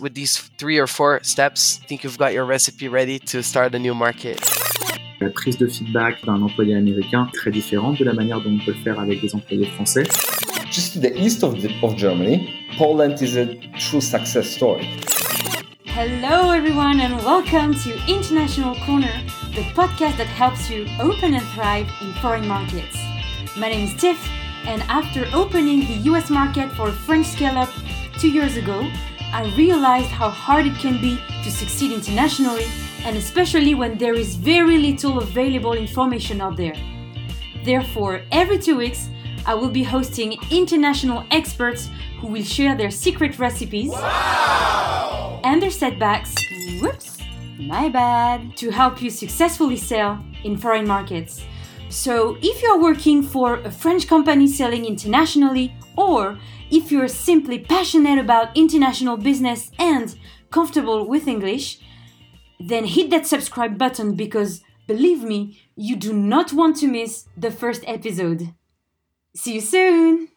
With these three or four steps, I think you've got your recipe ready to start a new market. La prise de feedback d'un employé américain très différente de la manière dont on peut le faire avec des employés français. Just to the east of, the, of Germany, Poland is a true success story. Hello, everyone, and welcome to International Corner, the podcast that helps you open and thrive in foreign markets. My name is Tiff, and after opening the US market for a French scale up two years ago, I realized how hard it can be to succeed internationally, and especially when there is very little available information out there. Therefore, every two weeks, I will be hosting international experts who will share their secret recipes wow! and their setbacks. Whoops, my bad. To help you successfully sell in foreign markets. So, if you're working for a French company selling internationally, or if you're simply passionate about international business and comfortable with English, then hit that subscribe button because believe me, you do not want to miss the first episode. See you soon!